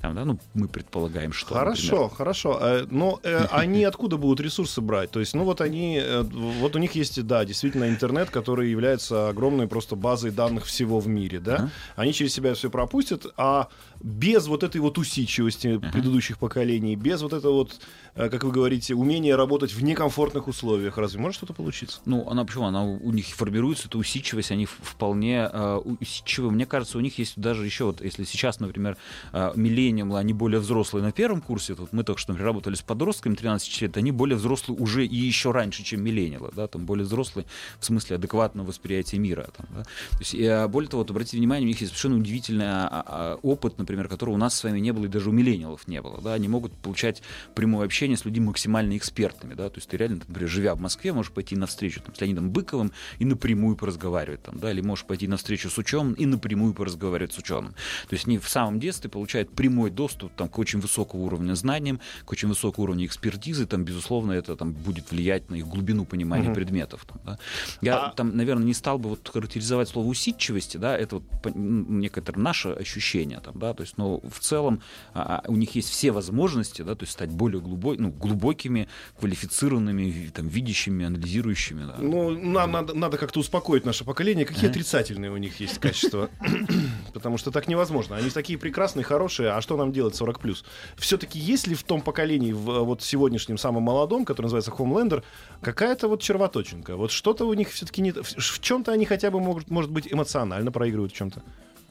Там, да, ну, мы предполагаем, что. Хорошо, например. хорошо. Э, Но э, они откуда будут ресурсы брать? То есть, ну вот они, э, вот у них есть, да, действительно интернет, который является огромной просто базой данных всего в мире, да? Они через себя все пропустят, а без вот этой вот усидчивости предыдущих поколений, без вот этого вот, э, как вы говорите, умения работать в некомфортных условиях, разве может что-то получиться? Ну, она почему? Она у них формируется, эта усидчивость, они вполне э, усидчивы. Мне кажется, у них есть даже еще, вот если сейчас, например, э, миллениумы, они более взрослые на первом курсе, вот мы только что, например, работали с подростками 13 лет, они более взрослые уже и еще раньше, чем миллениалы, да, там более взрослые в смысле адекватного восприятия мира. Там, да. То есть, и, э, более того, вот, обратите внимание, у них есть совершенно удивительный а, а, опыт, например, которого у нас с вами не было и даже у миллениалов не было. Да. Они могут получать прямое общение с людьми максимально экспертными. Да. То есть ты реально, например, живя в Москве, можешь пойти навстречу там, с Леонидом Быковым и напрямую поразговаривать, там, да, или можешь пойти навстречу с ученым и напрямую поразговаривать с ученым. То есть они в самом детстве получают прямой доступ там, к очень высокому уровню знаниям, к очень высокому уровню экспертизы, там, безусловно, это там, будет влиять на их глубину понимания угу. предметов. Там, да. Я а... там, наверное, не стал бы вот характеризовать слово усидчивости, да, это вот некоторое наше ощущение, там, да, то есть, но в целом а, а, у них есть все возможности, да, то есть стать более глубокими, ну, глубокими, квалифицированными, там, видящими, анализирующими. Да. Ну, нам надо, надо как-то успокоить наше поколение, какие а? отрицательные у них есть качества, [clears throat] потому что так невозможно. Они такие прекрасные, хорошие, а что нам делать 40 плюс? Все-таки есть ли в том поколении, в вот сегодняшнем самом молодом, который называется Homelander, какая-то вот червоточинка? Вот что-то у них все-таки не... В чем-то они хотя бы могут, может быть, эмоционально проигрывают в чем-то.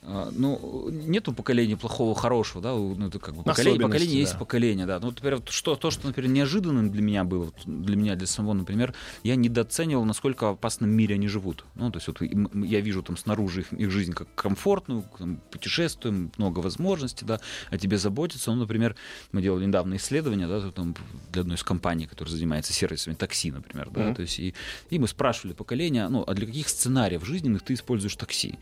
А, ну, нету поколения плохого, хорошего, да, ну, это как бы поколение, поколение да. есть поколение, да. Ну, например, вот что, то, что, например, неожиданным для меня было, для меня, для самого, например, я недооценивал, насколько в опасном мире они живут. Ну, то есть вот я вижу там снаружи их, их жизнь как комфортную, там, путешествуем, много возможностей, да, о тебе заботиться. Ну, например, мы делали недавно исследование, да, там, для одной из компаний, которая занимается сервисами такси, например, да, mm-hmm. то есть и, и мы спрашивали поколение, ну, а для каких сценариев жизненных ты используешь такси?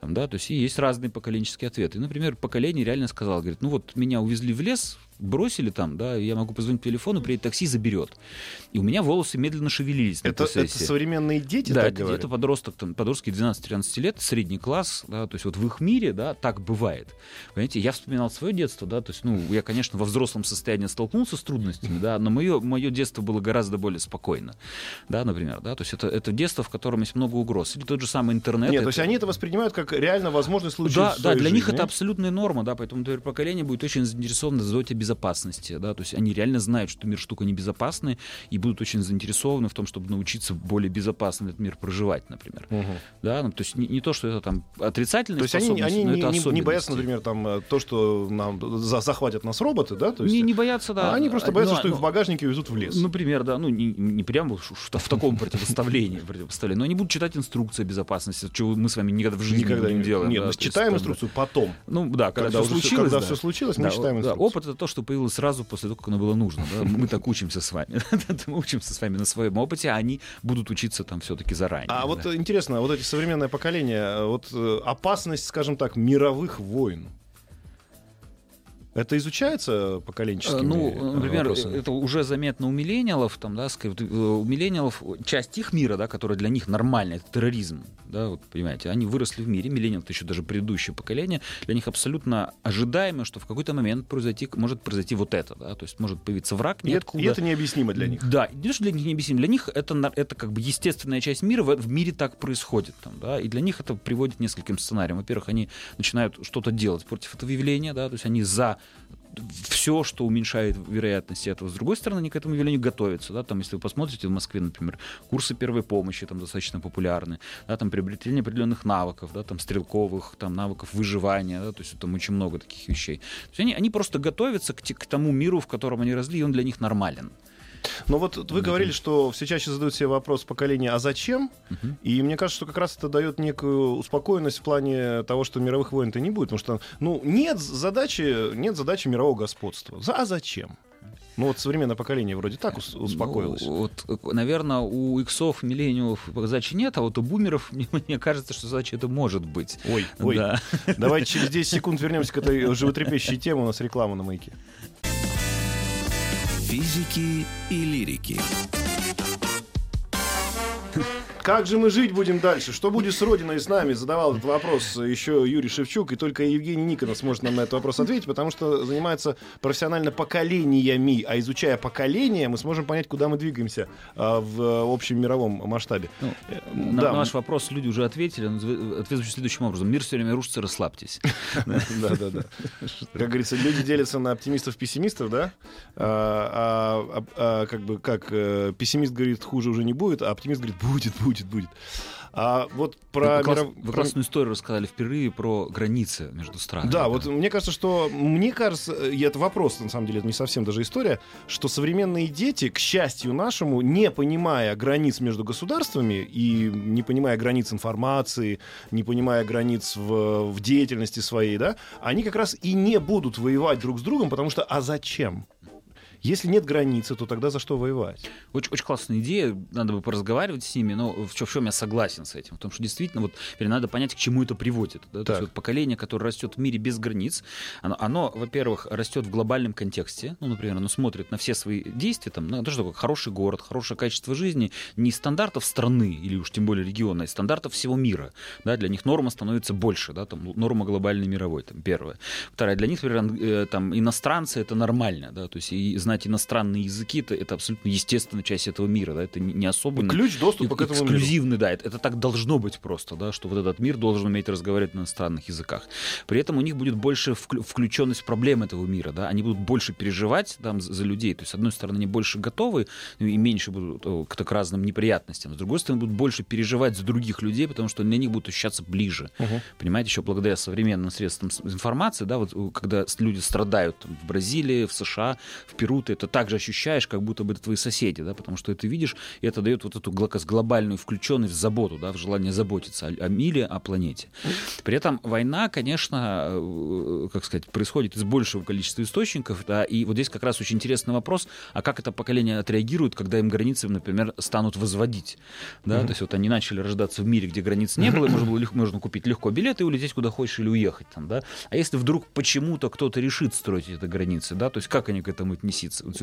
Там, да, то есть и есть разные поколенческие ответы. Например, поколение реально сказало, говорит, ну вот меня увезли в лес, бросили там, да, я могу позвонить по телефону, приедет такси, заберет. И у меня волосы медленно шевелились это, это современные дети, да, так это, это подросток, там, подростки 12-13 лет, средний класс, да, то есть вот в их мире, да, так бывает. Понимаете, я вспоминал свое детство, да, то есть, ну, я, конечно, во взрослом состоянии столкнулся с трудностями, да, но мое, мое детство было гораздо более спокойно, да, например, да, то есть это, это детство, в котором есть много угроз. Или тот же самый интернет. Нет, это... то есть они это воспринимают как реально возможность случиться Да, да, для жизни. них это абсолютная норма, да, поэтому, например, поколение будет очень заинтересовано в заботе безопасности, да, то есть они реально знают, что мир штука небезопасная и будут очень заинтересованы в том, чтобы научиться более безопасно этот мир проживать, например. Угу. Да, ну, то есть не, не то, что это там отрицательные то есть они, они но не, это не боятся, например, там э, то, что нам за, захватят нас роботы, да, то есть не, не боятся, да. Они просто боятся, но, что их в багажнике везут в лес. Например, да, ну не, не прямо в, в таком противоставлении, противоставлении, но они будут читать инструкции безопасности, чего мы с вами никогда в жизни никогда не будем делать. Нет, мы читаем инструкцию потом. Ну да, когда, все случилось. Когда все случилось, мы читаем инструкцию. Опыт это то, что появилось сразу после того, как оно было нужно. Да? Мы так учимся с вами. [laughs] Мы учимся с вами на своем опыте, а они будут учиться там все-таки заранее. А вот интересно, вот эти современное поколение, вот э, опасность, скажем так, мировых войн. Это изучается поколенческими Ну, э, например, вопросами? это уже заметно у миллениалов, там, да, э, у миллениалов часть их мира, да, которая для них нормальная, это терроризм, да, вот, понимаете, они выросли в мире, миллениал, это еще даже предыдущее поколение, для них абсолютно ожидаемо, что в какой-то момент произойти, может произойти вот это, да, то есть может появиться враг ниоткуда. И это необъяснимо для них. Да, не что для них необъяснимо, для них это, это как бы естественная часть мира, в, в мире так происходит, там, да, и для них это приводит к нескольким сценариям. Во-первых, они начинают что-то делать против этого явления, да, то есть они за все, что уменьшает вероятность этого. С другой стороны, они к этому явлению готовятся. Да? Там, если вы посмотрите в Москве, например, курсы первой помощи там достаточно популярны, да, там приобретение определенных навыков, да, там стрелковых, там навыков выживания, да, то есть там очень много таких вещей. То есть они, они просто готовятся к, к тому миру, в котором они росли, и он для них нормален. Но вот вы говорили, что все чаще задают себе вопрос поколения «а зачем?», и мне кажется, что как раз это дает некую успокоенность в плане того, что мировых войн-то не будет, потому что, ну, нет задачи, нет задачи мирового господства. А зачем? Ну вот современное поколение вроде так успокоилось. Ну, вот, наверное, у иксов, миллениумов задачи нет, а вот у бумеров, [laughs] мне кажется, что задача это может быть. Ой, ой. Да. Давайте через 10 секунд вернемся к этой [laughs] животрепещущей теме. У нас реклама на маяке физики и лирики. Как же мы жить будем дальше? Что будет с Родиной и с нами? Задавал этот вопрос еще Юрий Шевчук, и только Евгений Никонов сможет нам на этот вопрос ответить, потому что занимается профессионально поколениями, а изучая поколения, мы сможем понять, куда мы двигаемся а, в общем мировом масштабе. Ну, э, на да. наш вопрос люди уже ответили, ответ звучит следующим образом. Мир все время рушится, расслабьтесь. [laughs] Да, да, да. Как говорится, люди делятся на оптимистов-пессимистов, да? А, а, а как бы, как э, пессимист говорит, хуже уже не будет, а оптимист говорит, будет, будет будет, будет. А вот про... Вы, класс, миров... вы классную историю рассказали впервые про границы между странами. Да, да, вот мне кажется, что... Мне кажется, и это вопрос, на самом деле, это не совсем даже история, что современные дети, к счастью нашему, не понимая границ между государствами и не понимая границ информации, не понимая границ в, в деятельности своей, да, они как раз и не будут воевать друг с другом, потому что а зачем? Если нет границы, то тогда за что воевать? Очень, очень классная идея, надо бы поразговаривать с ними, но в чем, в чем я согласен с этим? В том, что действительно вот надо понять, к чему это приводит. Да? То есть вот поколение, которое растет в мире без границ, оно, оно во-первых, растет в глобальном контексте, ну, например, оно смотрит на все свои действия, там, на то, что такое хороший город, хорошее качество жизни, не стандартов страны или уж тем более региона, а стандартов всего мира. Да? Для них норма становится больше, да, там, норма глобальной мировой, там, первое. Второе, для них, например, э, там, иностранцы это нормально, да, то есть и знать иностранные языки это, это абсолютно естественная часть этого мира, да, это не особо... Ключ доступа к этому эксклюзивный, миру. да, это, это так должно быть просто, да, что вот этот мир должен уметь разговаривать на иностранных языках. При этом у них будет больше включенность в проблемы этого мира, да, они будут больше переживать там за людей, то есть с одной стороны они больше готовы ну, и меньше будут к, к разным неприятностям, с другой стороны будут больше переживать за других людей, потому что для них будут ощущаться ближе, угу. понимаете, еще благодаря современным средствам информации, да, вот когда люди страдают там, в Бразилии, в США, в Перу, ты это также ощущаешь, как будто бы это твои соседи, да, потому что ты видишь, и это дает вот эту глобальную включенность в заботу, да, в желание заботиться о, о мире, о планете. При этом война, конечно, э, как сказать, происходит из большего количества источников, да, и вот здесь как раз очень интересный вопрос, а как это поколение отреагирует, когда им границы, например, станут возводить, да, mm-hmm. то есть вот они начали рождаться в мире, где границ не было, можно было легко, можно купить легко билеты и улететь куда хочешь или уехать там, да, а если вдруг почему-то кто-то решит строить эти границы, да, то есть как они к этому отнесутся?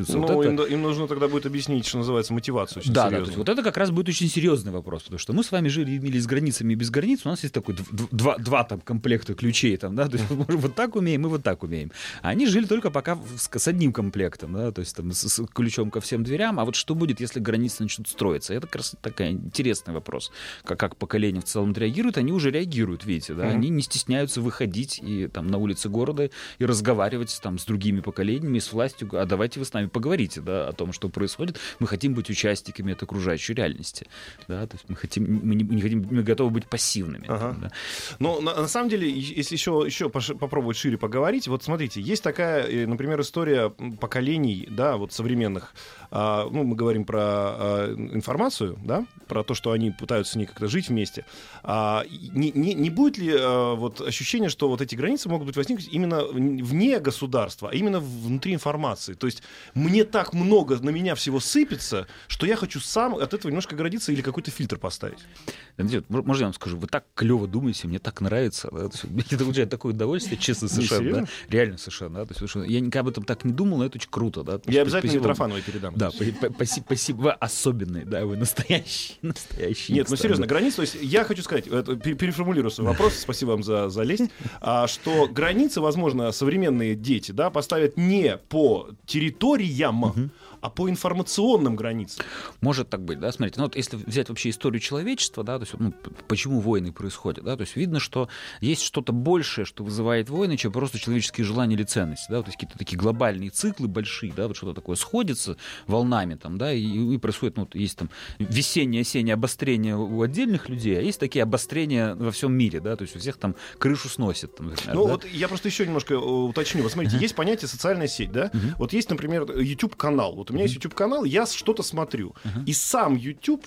Ну, вот им, им нужно тогда будет объяснить, что называется, мотивацию очень да, да, то есть вот это как раз будет очень серьезный вопрос, потому что мы с вами жили, имели с границами и без границ, у нас есть такой два, два там комплекта ключей, там, да, то есть мы вот так умеем, и вот так умеем. А они жили только пока с, с одним комплектом, да, то есть там с, с ключом ко всем дверям, а вот что будет, если границы начнут строиться? Это как раз такой интересный вопрос. Как, как поколение в целом реагирует, они уже реагируют, видите, да, mm-hmm. они не стесняются выходить и там на улицы города и разговаривать там с другими поколениями, с властью, а давайте вы с нами поговорите, да, о том, что происходит. Мы хотим быть участниками этой окружающей реальности, да, то есть мы хотим, мы не, не хотим, мы готовы быть пассивными. Ага. Там, да. Но на, на самом деле, если еще, еще попробовать шире поговорить, вот смотрите, есть такая, э, например, история поколений, да, вот современных, а, ну, мы говорим про а, информацию, да, про то, что они пытаются с ней как-то жить вместе. А, не, не, не будет ли а, вот ощущение, что вот эти границы могут быть возникнуть именно вне государства, а именно внутри информации? То есть мне так много на меня всего сыпется, что я хочу сам от этого немножко оградиться или какой-то фильтр поставить. Можно я вам скажу, вы так клево думаете, мне так нравится. Да? Это получает такое удовольствие, честно, совершенно. Да? Реально совершенно. Да? То есть, я никогда об этом так не думал, но это очень круто. Да? Я обязательно Митрофановой передам. Да, спасибо, спасибо. Вы особенный, да, вы настоящий, [laughs] настоящий. Нет, ну серьезно, границы, то есть я хочу сказать, переформулирую свой вопрос, [laughs] спасибо вам за, за лесть, а, что границы, возможно, современные дети, да, поставят не по территориям, а по информационным границам. Может так быть, да, смотрите, ну вот если взять вообще историю человечества, да, то есть ну, почему войны происходят, да, то есть видно, что есть что-то большее, что вызывает войны, чем просто человеческие желания или ценности, да, то есть какие-то такие глобальные циклы большие, да, вот что-то такое сходится волнами там, да, и, и происходит, ну, есть там весеннее, осеннее обострение у отдельных людей, а есть такие обострения во всем мире, да, то есть у всех там крышу сносит. Там, например, ну, да? вот я просто еще немножко э, уточню. Вот смотрите, есть понятие социальная сеть, да? Вот есть, например, YouTube-канал. Вот у меня есть YouTube-канал, я что-то смотрю. И сам YouTube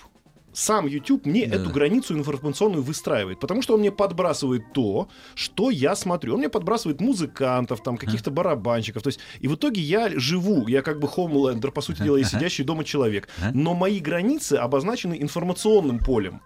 сам YouTube мне да. эту границу информационную выстраивает, потому что он мне подбрасывает то, что я смотрю. Он мне подбрасывает музыкантов, там каких-то барабанщиков. То есть, и в итоге я живу, я как бы хомлендер, по сути дела, и сидящий дома человек. Но мои границы обозначены информационным полем.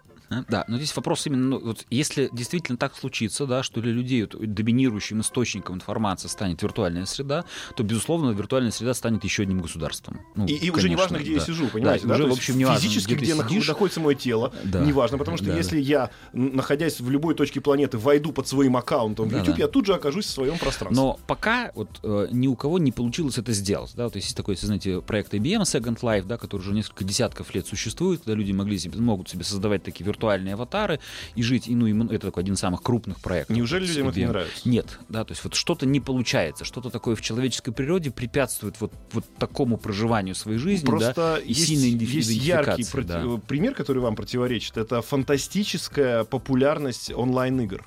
Да, но здесь вопрос именно, ну, вот, если действительно так случится, да, что для людей вот, доминирующим источником информации станет виртуальная среда, то, безусловно, виртуальная среда станет еще одним государством. Ну, и, и уже не важно, где да. я сижу, понимаете? Да, да? уже, в общем, не важно, физически, где, где сидишь, находится мое тело, да. не важно, потому что да, если да. я, находясь в любой точке планеты, войду под своим аккаунтом в YouTube, да. я тут же окажусь в своем пространстве. Но пока вот э, ни у кого не получилось это сделать. Да? То есть есть такой, знаете, проект IBM Second Life, да, который уже несколько десятков лет существует, когда люди могли себе, могут себе создавать такие виртуальные аватары, и жить. И, ну, и это такой один из самых крупных проектов. Неужели людям это не нравится? Нет, да, то есть вот что-то не получается, что-то такое в человеческой природе препятствует вот, вот такому проживанию своей жизни, Просто да, и есть, сильной есть яркий да. пример, который вам противоречит. Это фантастическая популярность онлайн-игр.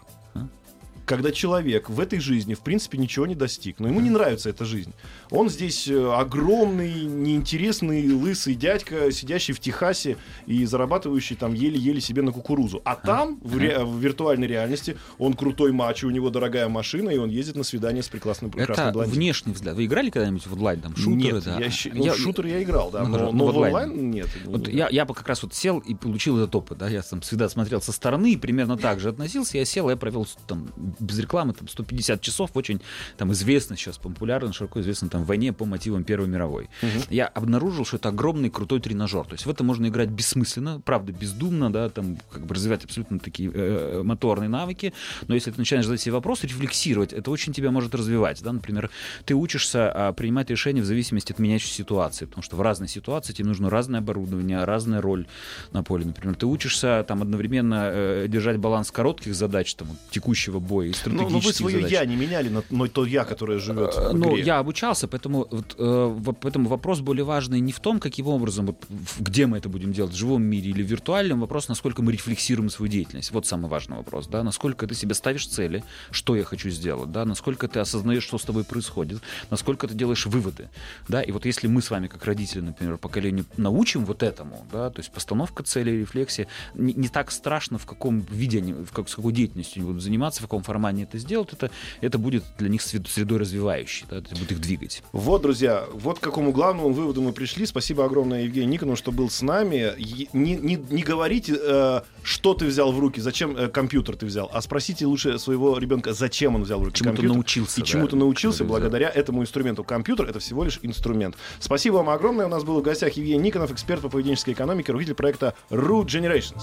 Когда человек в этой жизни, в принципе, ничего не достиг, но ему не нравится эта жизнь. Он здесь э, огромный, неинтересный, лысый дядька, сидящий в Техасе и зарабатывающий там еле-еле себе на кукурузу. А там, в, ре- в виртуальной реальности, он крутой мачо, у него дорогая машина, и он ездит на свидание с прекрасным прекрасным Это блондинкой. внешний взгляд. Вы играли когда-нибудь в онлайн, там, шутеры, Нет, да? я, ну, Я- в шутер я играл, да, Ну, но, хорошо, но но в онлайн. онлайн нет. Вот я, я бы как раз вот сел и получил этот опыт, да, я там всегда смотрел со стороны и примерно так же относился, я сел, я провел там без рекламы там 150 часов, очень там известно сейчас, популярно, широко известно там в войне по мотивам Первой мировой. Я обнаружил, что это огромный крутой тренажер, то есть в это можно играть бессмысленно, правда, бездумно, да, там как бы развивать абсолютно такие э, моторные навыки, но если ты начинаешь задать себе вопрос, рефлексировать, это очень тебя может развивать, да, например, ты учишься а, принимать решения в зависимости от меняющейся ситуации, потому что в разной ситуации тебе нужно разное оборудование, разная роль на поле. Например, ты учишься там одновременно э, держать баланс коротких задач, там, текущего боя и Ну, стратегических но вы свое я не меняли на то я, которое живет Э, в Ну, игре. я обучался, поэтому, вот, э, поэтому вопрос более важный не в том, каким образом, вот, где мы это будем делать, в живом мире или в виртуальном, вопрос, насколько мы рефлексируем свою деятельность. Вот самый важный вопрос, да, насколько ты себе ставишь цели, что я хочу сделать, да, насколько ты осознаешь, что с тобой происходит, насколько ты делаешь выводы, да, и вот если мы с вами, как родители, например, поколению научим вот этому, да, то есть постановка целей, рефлексия, не, не так страшно, в каком виде они, в как, с какой деятельностью они будут заниматься, в каком формате они это сделают, это, это будет для них сред- средой развивающей, да, это будет их двигать. Вот, друзья, вот к какому главному выводу мы пришли. Спасибо огромное Евгению Никону, что был с нами. Не, не, не говорите, э, что ты взял в руки, зачем э, компьютер ты взял, а спросите лучше своего ребенка, зачем он взял в руки Чему-то компьютер. научился, И да, чему-то научился благодаря этому инструменту. Компьютер — это всего лишь инструмент. Спасибо вам огромное. У нас был в гостях Евгений Никонов, эксперт по поведенческой экономике, руководитель проекта Root Generations.